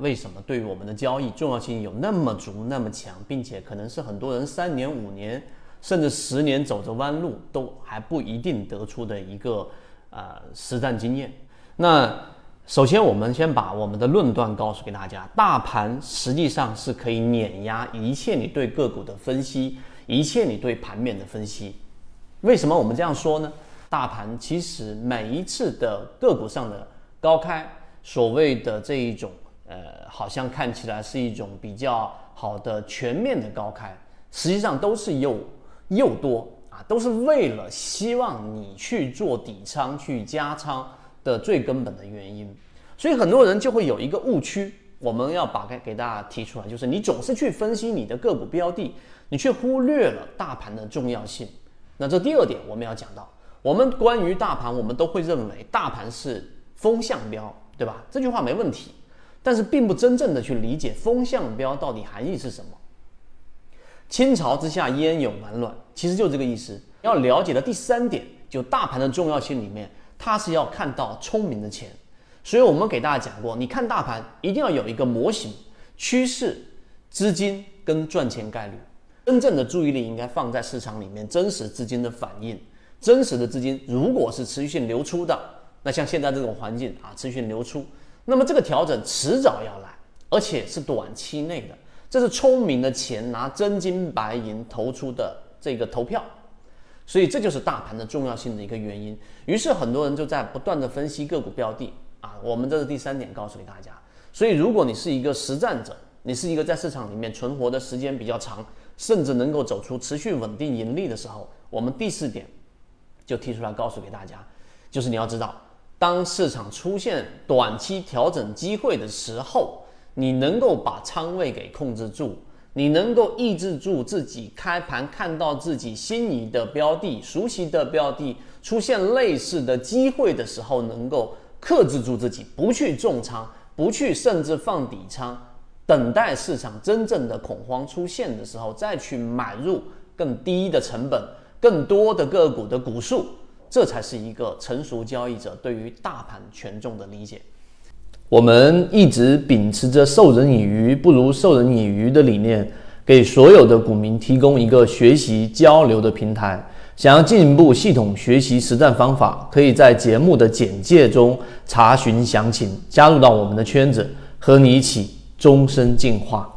为什么对于我们的交易重要性有那么足、那么强，并且可能是很多人三年、五年甚至十年走着弯路都还不一定得出的一个呃实战经验。那首先，我们先把我们的论断告诉给大家：大盘实际上是可以碾压一切你对个股的分析，一切你对盘面的分析。为什么我们这样说呢？大盘其实每一次的个股上的高开。所谓的这一种，呃，好像看起来是一种比较好的全面的高开，实际上都是诱诱多啊，都是为了希望你去做底仓、去加仓的最根本的原因。所以很多人就会有一个误区，我们要把给给大家提出来，就是你总是去分析你的个股标的，你却忽略了大盘的重要性。那这第二点我们要讲到，我们关于大盘，我们都会认为大盘是风向标。对吧？这句话没问题，但是并不真正的去理解风向标到底含义是什么。倾巢之下焉有完卵，其实就这个意思。要了解的第三点，就大盘的重要性里面，它是要看到聪明的钱。所以我们给大家讲过，你看大盘一定要有一个模型、趋势、资金跟赚钱概率。真正的注意力应该放在市场里面真实资金的反应。真实的资金如果是持续性流出的。那像现在这种环境啊，持续性流出，那么这个调整迟早要来，而且是短期内的。这是聪明的钱拿真金白银投出的这个投票，所以这就是大盘的重要性的一个原因。于是很多人就在不断的分析个股标的啊，我们这是第三点告诉给大家。所以如果你是一个实战者，你是一个在市场里面存活的时间比较长，甚至能够走出持续稳定盈利的时候，我们第四点就提出来告诉给大家，就是你要知道。当市场出现短期调整机会的时候，你能够把仓位给控制住，你能够抑制住自己开盘看到自己心仪的标的、熟悉的标的出现类似的机会的时候，能够克制住自己，不去重仓，不去甚至放底仓，等待市场真正的恐慌出现的时候，再去买入更低的成本、更多的个股的股数。这才是一个成熟交易者对于大盘权重的理解。我们一直秉持着授人以鱼不如授人以渔的理念，给所有的股民提供一个学习交流的平台。想要进一步系统学习实战方法，可以在节目的简介中查询详情，加入到我们的圈子，和你一起终身进化。